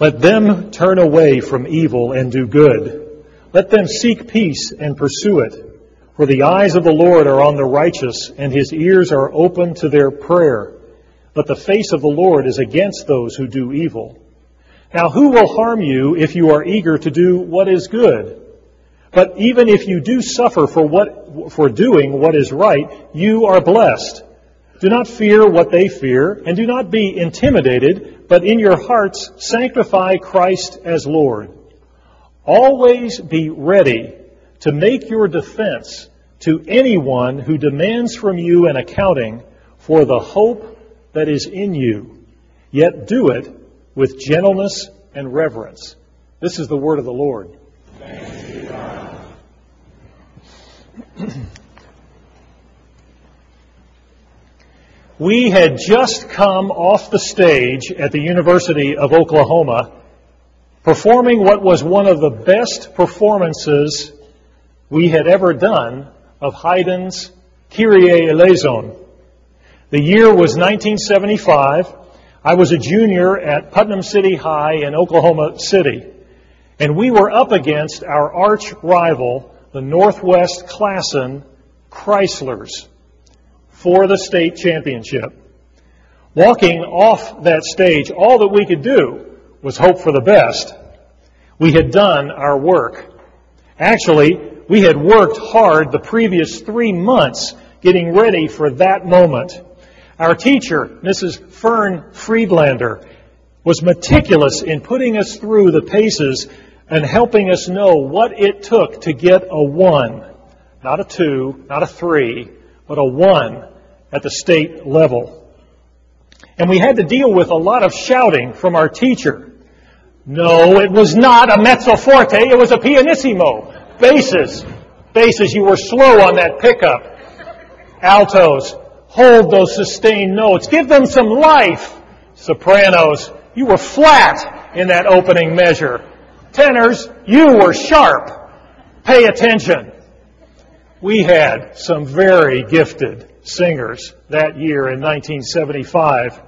Let them turn away from evil and do good. Let them seek peace and pursue it. For the eyes of the Lord are on the righteous, and his ears are open to their prayer. But the face of the Lord is against those who do evil. Now who will harm you if you are eager to do what is good? But even if you do suffer for what, for doing what is right, you are blessed. Do not fear what they fear, and do not be intimidated, but in your hearts sanctify Christ as Lord. Always be ready to make your defense to anyone who demands from you an accounting for the hope that is in you, yet do it with gentleness and reverence. This is the word of the Lord. we had just come off the stage at the University of Oklahoma performing what was one of the best performances we had ever done of Haydn's Kyrie eleison. The year was 1975. I was a junior at Putnam City High in Oklahoma City, and we were up against our arch rival, the Northwest Classen Chryslers, for the state championship. Walking off that stage, all that we could do was hope for the best. We had done our work. Actually, we had worked hard the previous three months getting ready for that moment. Our teacher, Mrs. Fern Friedlander, was meticulous in putting us through the paces and helping us know what it took to get a one. Not a two, not a three, but a one at the state level. And we had to deal with a lot of shouting from our teacher. No, it was not a mezzo forte, it was a pianissimo. Basses. Basses, you were slow on that pickup. Altos, hold those sustained notes. Give them some life. Sopranos, you were flat in that opening measure. Tenors, you were sharp. Pay attention. We had some very gifted singers that year in 1975,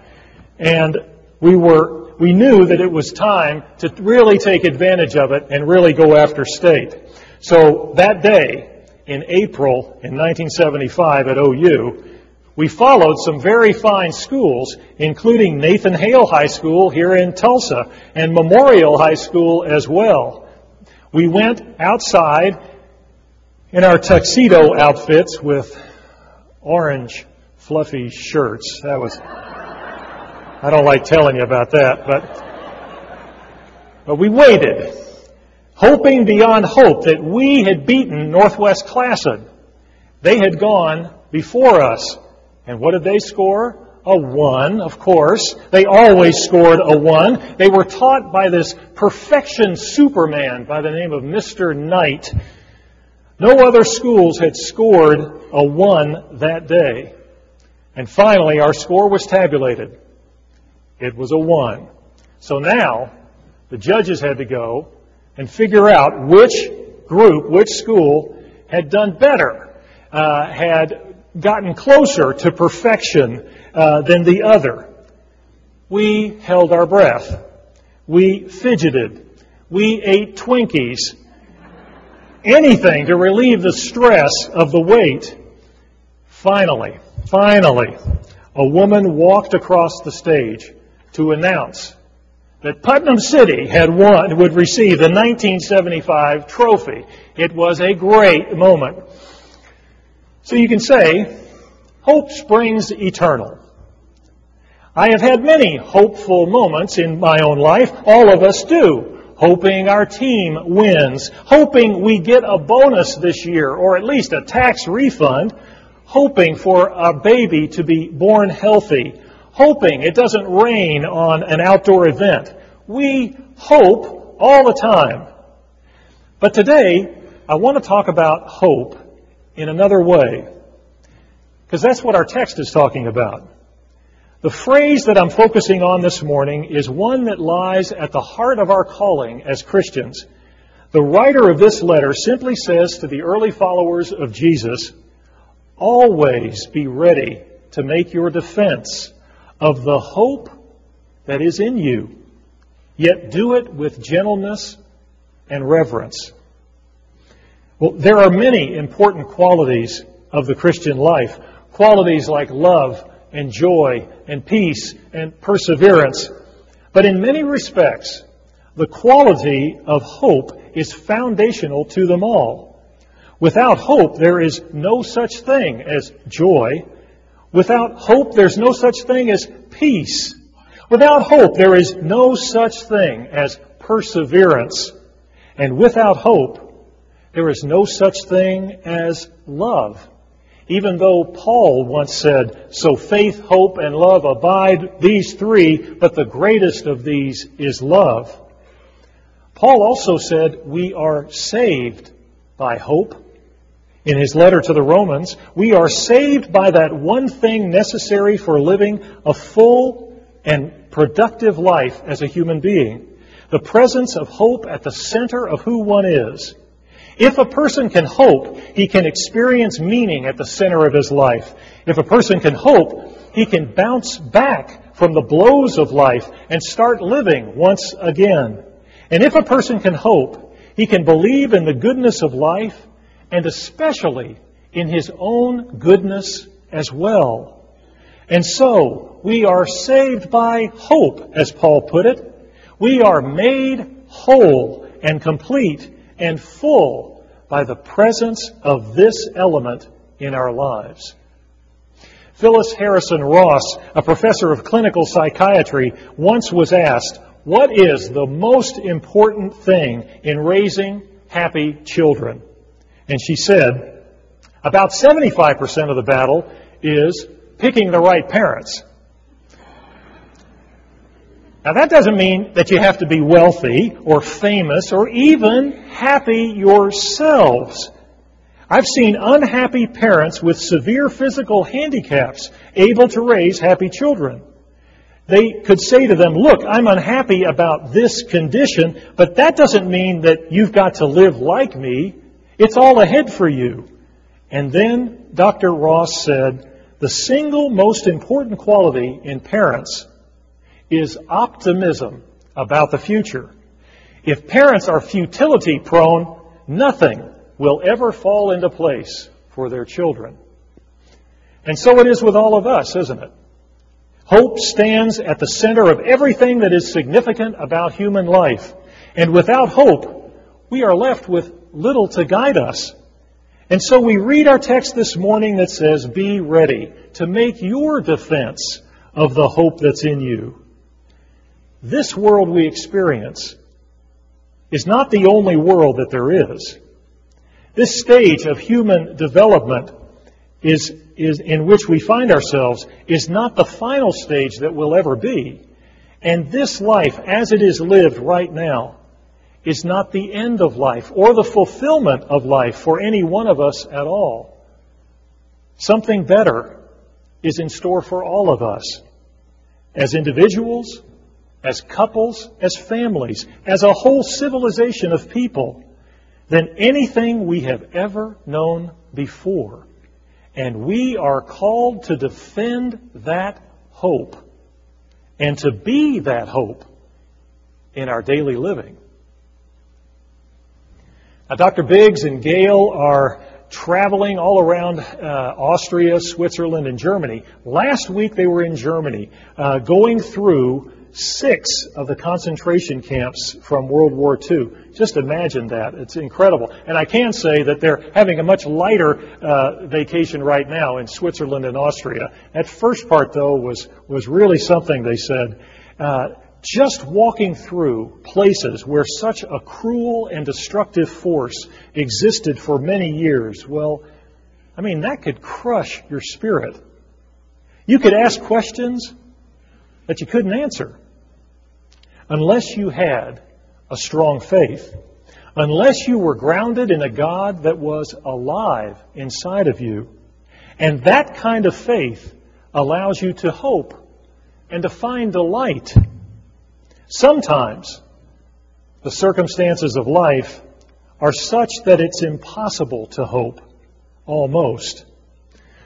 and we were, we knew that it was time to really take advantage of it and really go after state. So that day, in April in 1975 at OU, we followed some very fine schools, including Nathan Hale High School here in Tulsa and Memorial High School as well. We went outside in our tuxedo outfits with orange fluffy shirts. That was, I don't like telling you about that, but, but we waited hoping beyond hope that we had beaten Northwest Classen. They had gone before us. And what did they score? A one, of course. They always scored a one. They were taught by this perfection superman by the name of Mr. Knight. No other schools had scored a one that day. And finally, our score was tabulated. It was a one. So now, the judges had to go and figure out which group, which school had done better, uh, had gotten closer to perfection uh, than the other. We held our breath. We fidgeted. We ate Twinkies. Anything to relieve the stress of the wait. Finally, finally, a woman walked across the stage to announce that Putnam City had won, would receive the 1975 trophy. It was a great moment. So you can say, hope springs eternal. I have had many hopeful moments in my own life. All of us do. Hoping our team wins. Hoping we get a bonus this year, or at least a tax refund. Hoping for a baby to be born healthy hoping it doesn't rain on an outdoor event. We hope all the time. But today, I want to talk about hope in another way. Because that's what our text is talking about. The phrase that I'm focusing on this morning is one that lies at the heart of our calling as Christians. The writer of this letter simply says to the early followers of Jesus, always be ready to make your defense of the hope that is in you, yet do it with gentleness and reverence. Well, there are many important qualities of the Christian life. Qualities like love and joy and peace and perseverance. But in many respects, the quality of hope is foundational to them all. Without hope, there is no such thing as joy. Without hope, there's no such thing as peace. Without hope, there is no such thing as perseverance. And without hope, there is no such thing as love. Even though Paul once said, So faith, hope, and love abide, these three, but the greatest of these is love. Paul also said, We are saved by hope. In his letter to the Romans, we are saved by that one thing necessary for living a full and productive life as a human being the presence of hope at the center of who one is. If a person can hope, he can experience meaning at the center of his life. If a person can hope, he can bounce back from the blows of life and start living once again. And if a person can hope, he can believe in the goodness of life and especially in his own goodness as well. And so, we are saved by hope, as Paul put it. We are made whole and complete and full by the presence of this element in our lives. Phyllis Harrison Ross, a professor of clinical psychiatry, once was asked, What is the most important thing in raising happy children? And she said, About 75% of the battle is picking the right parents. Now that doesn't mean that you have to be wealthy or famous or even happy yourselves. I've seen unhappy parents with severe physical handicaps able to raise happy children. They could say to them, look, I'm unhappy about this condition, but that doesn't mean that you've got to live like me. It's all ahead for you. And then Dr. Ross said, the single most important quality in parents is optimism about the future. If parents are futility prone, nothing will ever fall into place for their children. And so it is with all of us, isn't it? Hope stands at the center of everything that is significant about human life. And without hope, we are left with little to guide us. And so we read our text this morning that says, Be ready to make your defense of the hope that's in you. This world we experience is not the only world that there is. This stage of human development is, is in which we find ourselves is not the final stage that will ever be. And this life, as it is lived right now, is not the end of life or the fulfillment of life for any one of us at all. Something better is in store for all of us as individuals, as couples, as families, as a whole civilization of people than anything we have ever known before. And we are called to defend that hope and to be that hope in our daily living. Now, Dr. Biggs and Gail are traveling all around uh, Austria, Switzerland, and Germany. Last week they were in Germany, uh, going through six of the concentration camps from World War II. Just imagine that. It's incredible. And I can say that they're having a much lighter uh, vacation right now in Switzerland and Austria. That first part, though, was, was really something, they said. Uh, just walking through places where such a cruel and destructive force existed for many years, well, I mean, that could crush your spirit. You could ask questions that you couldn't answer unless you had a strong faith, unless you were grounded in a God that was alive inside of you. And that kind of faith allows you to hope and to find delight. Sometimes the circumstances of life are such that it's impossible to hope, almost.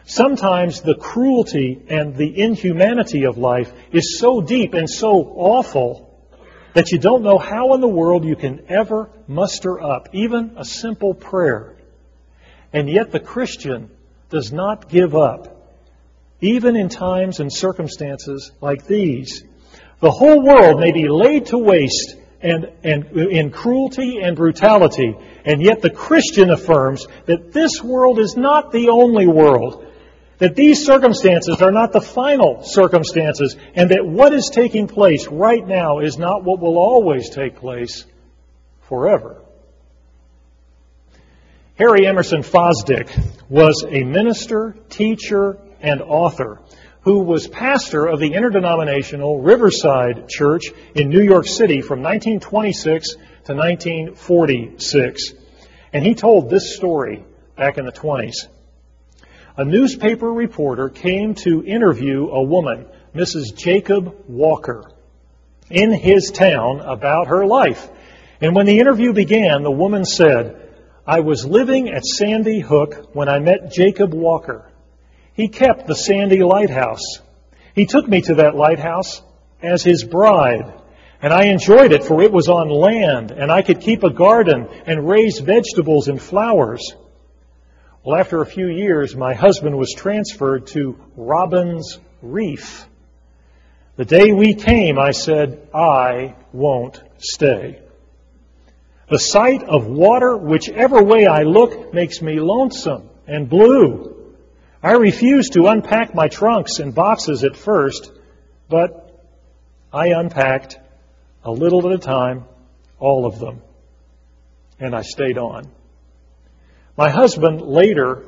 Sometimes the cruelty and the inhumanity of life is so deep and so awful that you don't know how in the world you can ever muster up even a simple prayer. And yet the Christian does not give up, even in times and circumstances like these. The whole world may be laid to waste and, and in cruelty and brutality, and yet the Christian affirms that this world is not the only world, that these circumstances are not the final circumstances, and that what is taking place right now is not what will always take place forever. Harry Emerson Fosdick was a minister, teacher, and author who was pastor of the interdenominational Riverside Church in New York City from 1926 to 1946. And he told this story back in the 20s. A newspaper reporter came to interview a woman, Mrs. Jacob Walker, in his town about her life. And when the interview began, the woman said, I was living at Sandy Hook when I met Jacob Walker. He kept the Sandy Lighthouse. He took me to that lighthouse as his bride, and I enjoyed it for it was on land, and I could keep a garden and raise vegetables and flowers. Well, after a few years, my husband was transferred to Robbins Reef. The day we came, I said, I won't stay. The sight of water, whichever way I look, makes me lonesome and blue. I refused to unpack my trunks and boxes at first, but I unpacked a little at a time, all of them, and I stayed on. My husband later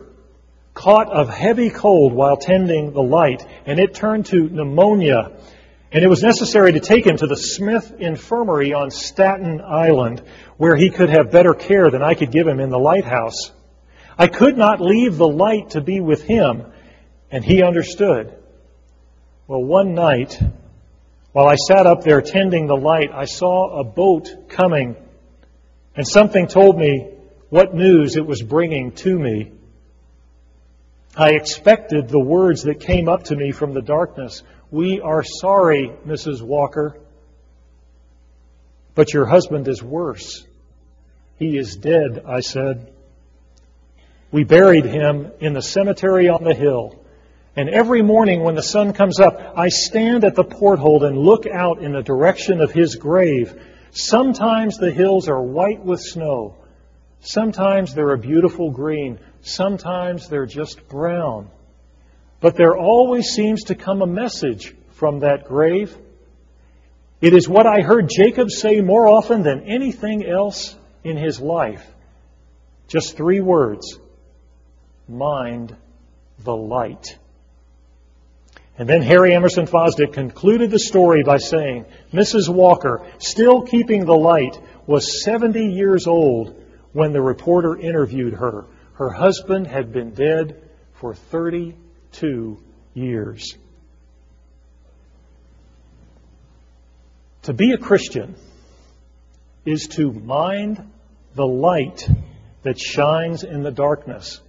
caught a heavy cold while tending the light, and it turned to pneumonia and it was necessary to take him to the Smith Infirmary on Staten Island, where he could have better care than I could give him in the lighthouse. I could not leave the light to be with him, and he understood. Well, one night, while I sat up there tending the light, I saw a boat coming, and something told me what news it was bringing to me. I expected the words that came up to me from the darkness. We are sorry, Mrs. Walker, but your husband is worse. He is dead, I said. We buried him in the cemetery on the hill. And every morning when the sun comes up, I stand at the porthole and look out in the direction of his grave. Sometimes the hills are white with snow. Sometimes they're a beautiful green. Sometimes they're just brown. But there always seems to come a message from that grave. It is what I heard Jacob say more often than anything else in his life. Just three words mind the light. And then Harry Emerson Fosdick concluded the story by saying, Mrs. Walker, still keeping the light, was 70 years old when the reporter interviewed her. Her husband had been dead for 32 years. To be a Christian is to mind the light that shines in the darkness.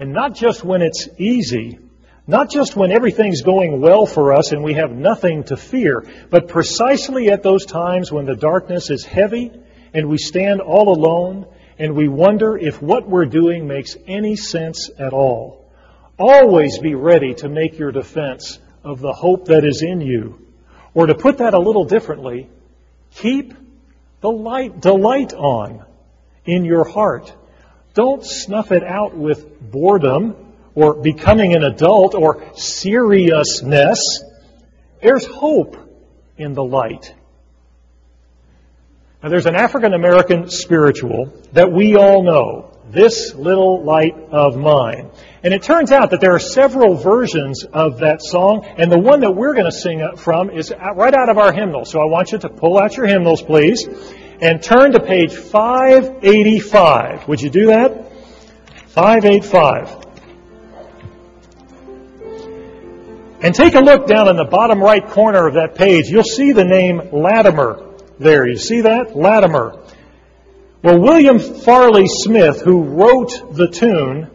And not just when it's easy, not just when everything's going well for us and we have nothing to fear, but precisely at those times when the darkness is heavy and we stand all alone and we wonder if what we're doing makes any sense at all. Always be ready to make your defense of the hope that is in you. Or to put that a little differently, keep the light, delight on in your heart. Don't snuff it out with boredom or becoming an adult or seriousness. There's hope in the light. Now, there's an African American spiritual that we all know, This Little Light of Mine. And it turns out that there are several versions of that song, and the one that we're going to sing from is right out of our hymnal. So I want you to pull out your hymnals, please, and turn to page 585. Would you do that? 585. And take a look down in the bottom right corner of that page. You'll see the name Latimer there. You see that? Latimer. Well, William Farley Smith, who wrote the tune,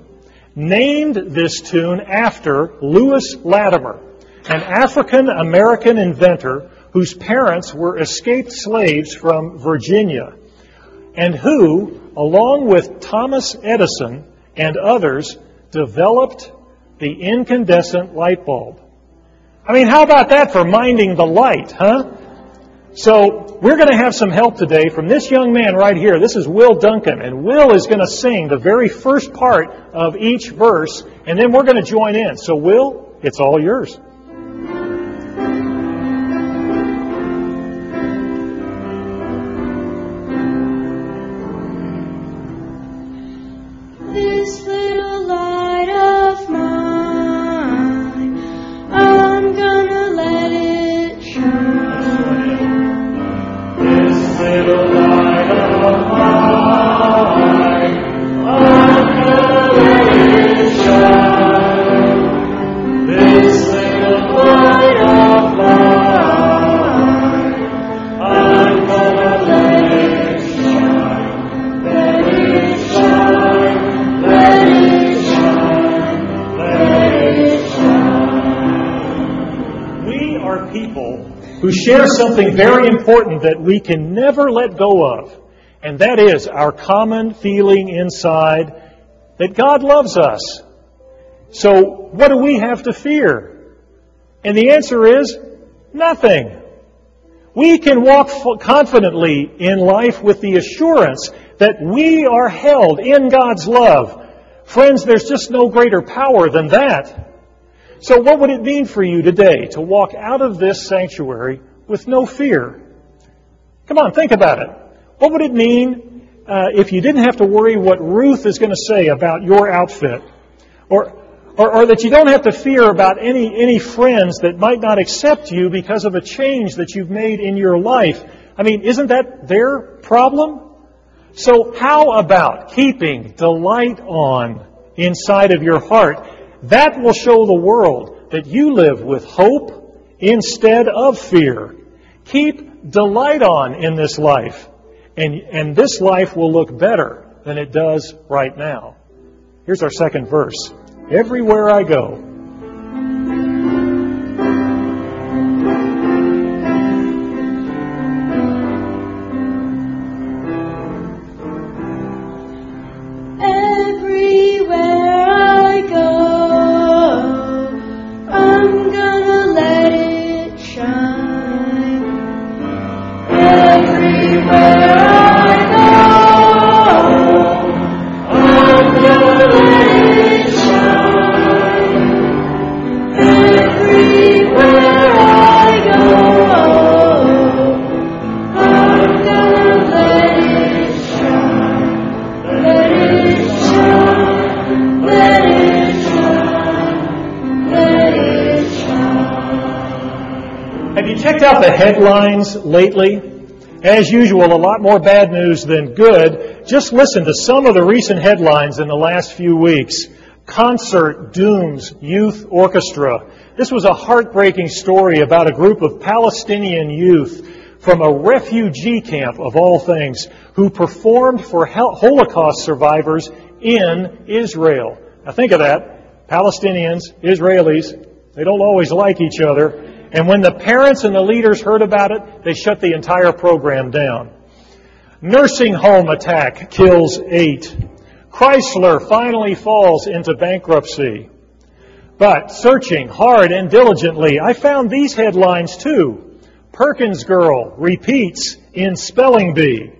named this tune after Lewis Latimer, an African American inventor whose parents were escaped slaves from Virginia, and who, along with Thomas Edison and others, developed the incandescent light bulb. I mean, how about that for minding the light, huh? So, we're going to have some help today from this young man right here. This is Will Duncan, and Will is going to sing the very first part of each verse, and then we're going to join in. So, Will, it's all yours. Share something very important that we can never let go of, and that is our common feeling inside that God loves us. So, what do we have to fear? And the answer is nothing. We can walk confidently in life with the assurance that we are held in God's love. Friends, there's just no greater power than that. So what would it mean for you today to walk out of this sanctuary with no fear. Come on, think about it. What would it mean uh, if you didn't have to worry what Ruth is going to say about your outfit? Or, or, or, that you don't have to fear about any, any friends that might not accept you because of a change that you've made in your life. I mean, isn't that their problem? So how about keeping the light on inside of your heart? That will show the world that you live with hope instead of fear. Keep delight on in this life, and, and this life will look better than it does right now. Here's our second verse. Everywhere I go, headlines lately? As usual, a lot more bad news than good. Just listen to some of the recent headlines in the last few weeks. Concert dooms youth orchestra. This was a heartbreaking story about a group of Palestinian youth from a refugee camp, of all things, who performed for Holocaust survivors in Israel. Now think of that. Palestinians, Israelis, they don't always like each other. And when the parents and the leaders heard about it, they shut the entire program down. Nursing home attack kills eight. Chrysler finally falls into bankruptcy. But searching hard and diligently, I found these headlines too. Perkins girl repeats in spelling bee.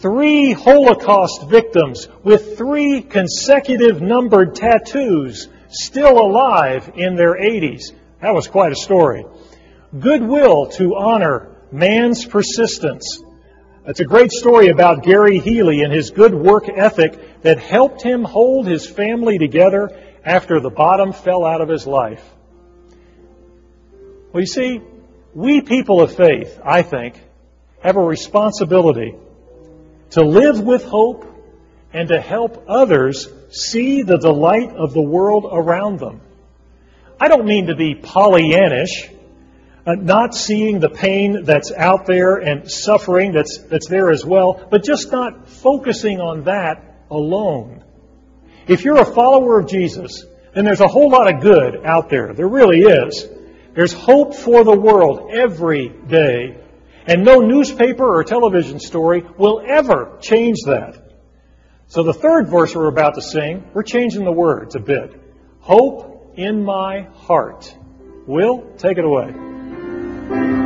Three Holocaust victims with three consecutive numbered tattoos still alive in their 80s. That was quite a story. Goodwill to honor man's persistence. It's a great story about Gary Healy and his good work ethic that helped him hold his family together after the bottom fell out of his life. Well, you see, we people of faith, I think, have a responsibility to live with hope and to help others see the delight of the world around them. I don't mean to be Pollyannish, uh, not seeing the pain that's out there and suffering that's, that's there as well, but just not focusing on that alone. If you're a follower of Jesus, then there's a whole lot of good out there. There really is. There's hope for the world every day. And no newspaper or television story will ever change that. So the third verse we're about to sing, we're changing the words a bit. Hope in my heart. Will, take it away.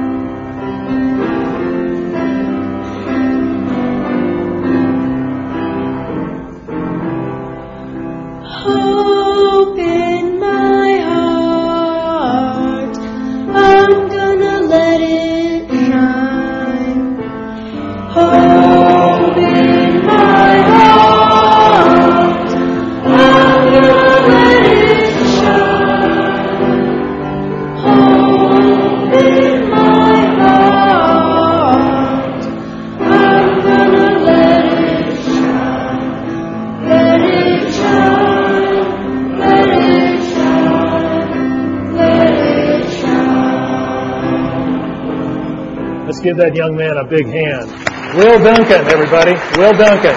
Give that young man a big hand. Will Duncan, everybody. Will Duncan.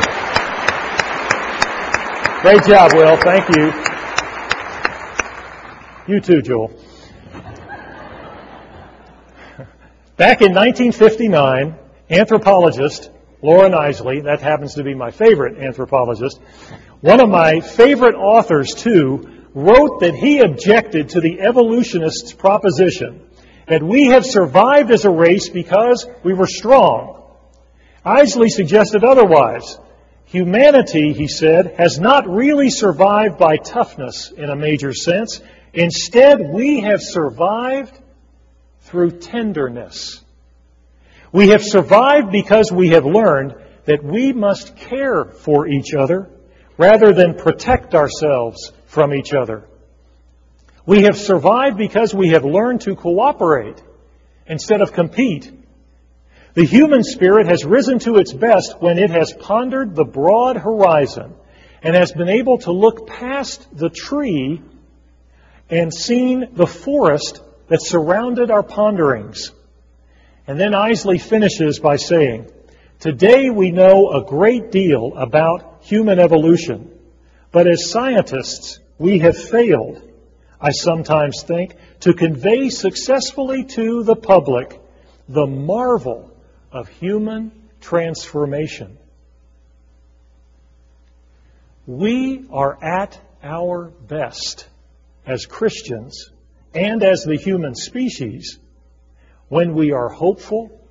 Great job, Will. Thank you. You too, Joel. Back in 1959, anthropologist Loren Eiseley, that happens to be my favorite anthropologist, one of my favorite authors too, wrote that he objected to the evolutionists' proposition that we have survived as a race because we were strong. Eiseley suggested otherwise. Humanity, he said, has not really survived by toughness in a major sense. Instead, we have survived through tenderness. We have survived because we have learned that we must care for each other rather than protect ourselves from each other. We have survived because we have learned to cooperate instead of compete. The human spirit has risen to its best when it has pondered the broad horizon and has been able to look past the tree and seen the forest that surrounded our ponderings. And then Eiseley finishes by saying, Today we know a great deal about human evolution, but as scientists, we have failed, I sometimes think, to convey successfully to the public the marvel of human transformation. We are at our best as Christians and as the human species when we are hopeful,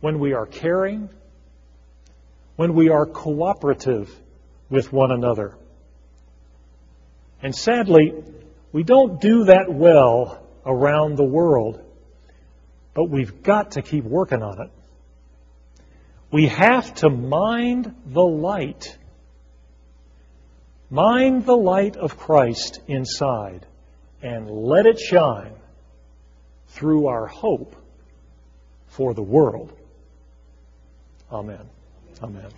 when we are caring, when we are cooperative with one another. And sadly, we don't do that well around the world, but we've got to keep working on it. We have to mind the light. Mind the light of Christ inside and let it shine through our hope for the world. Amen. Amen.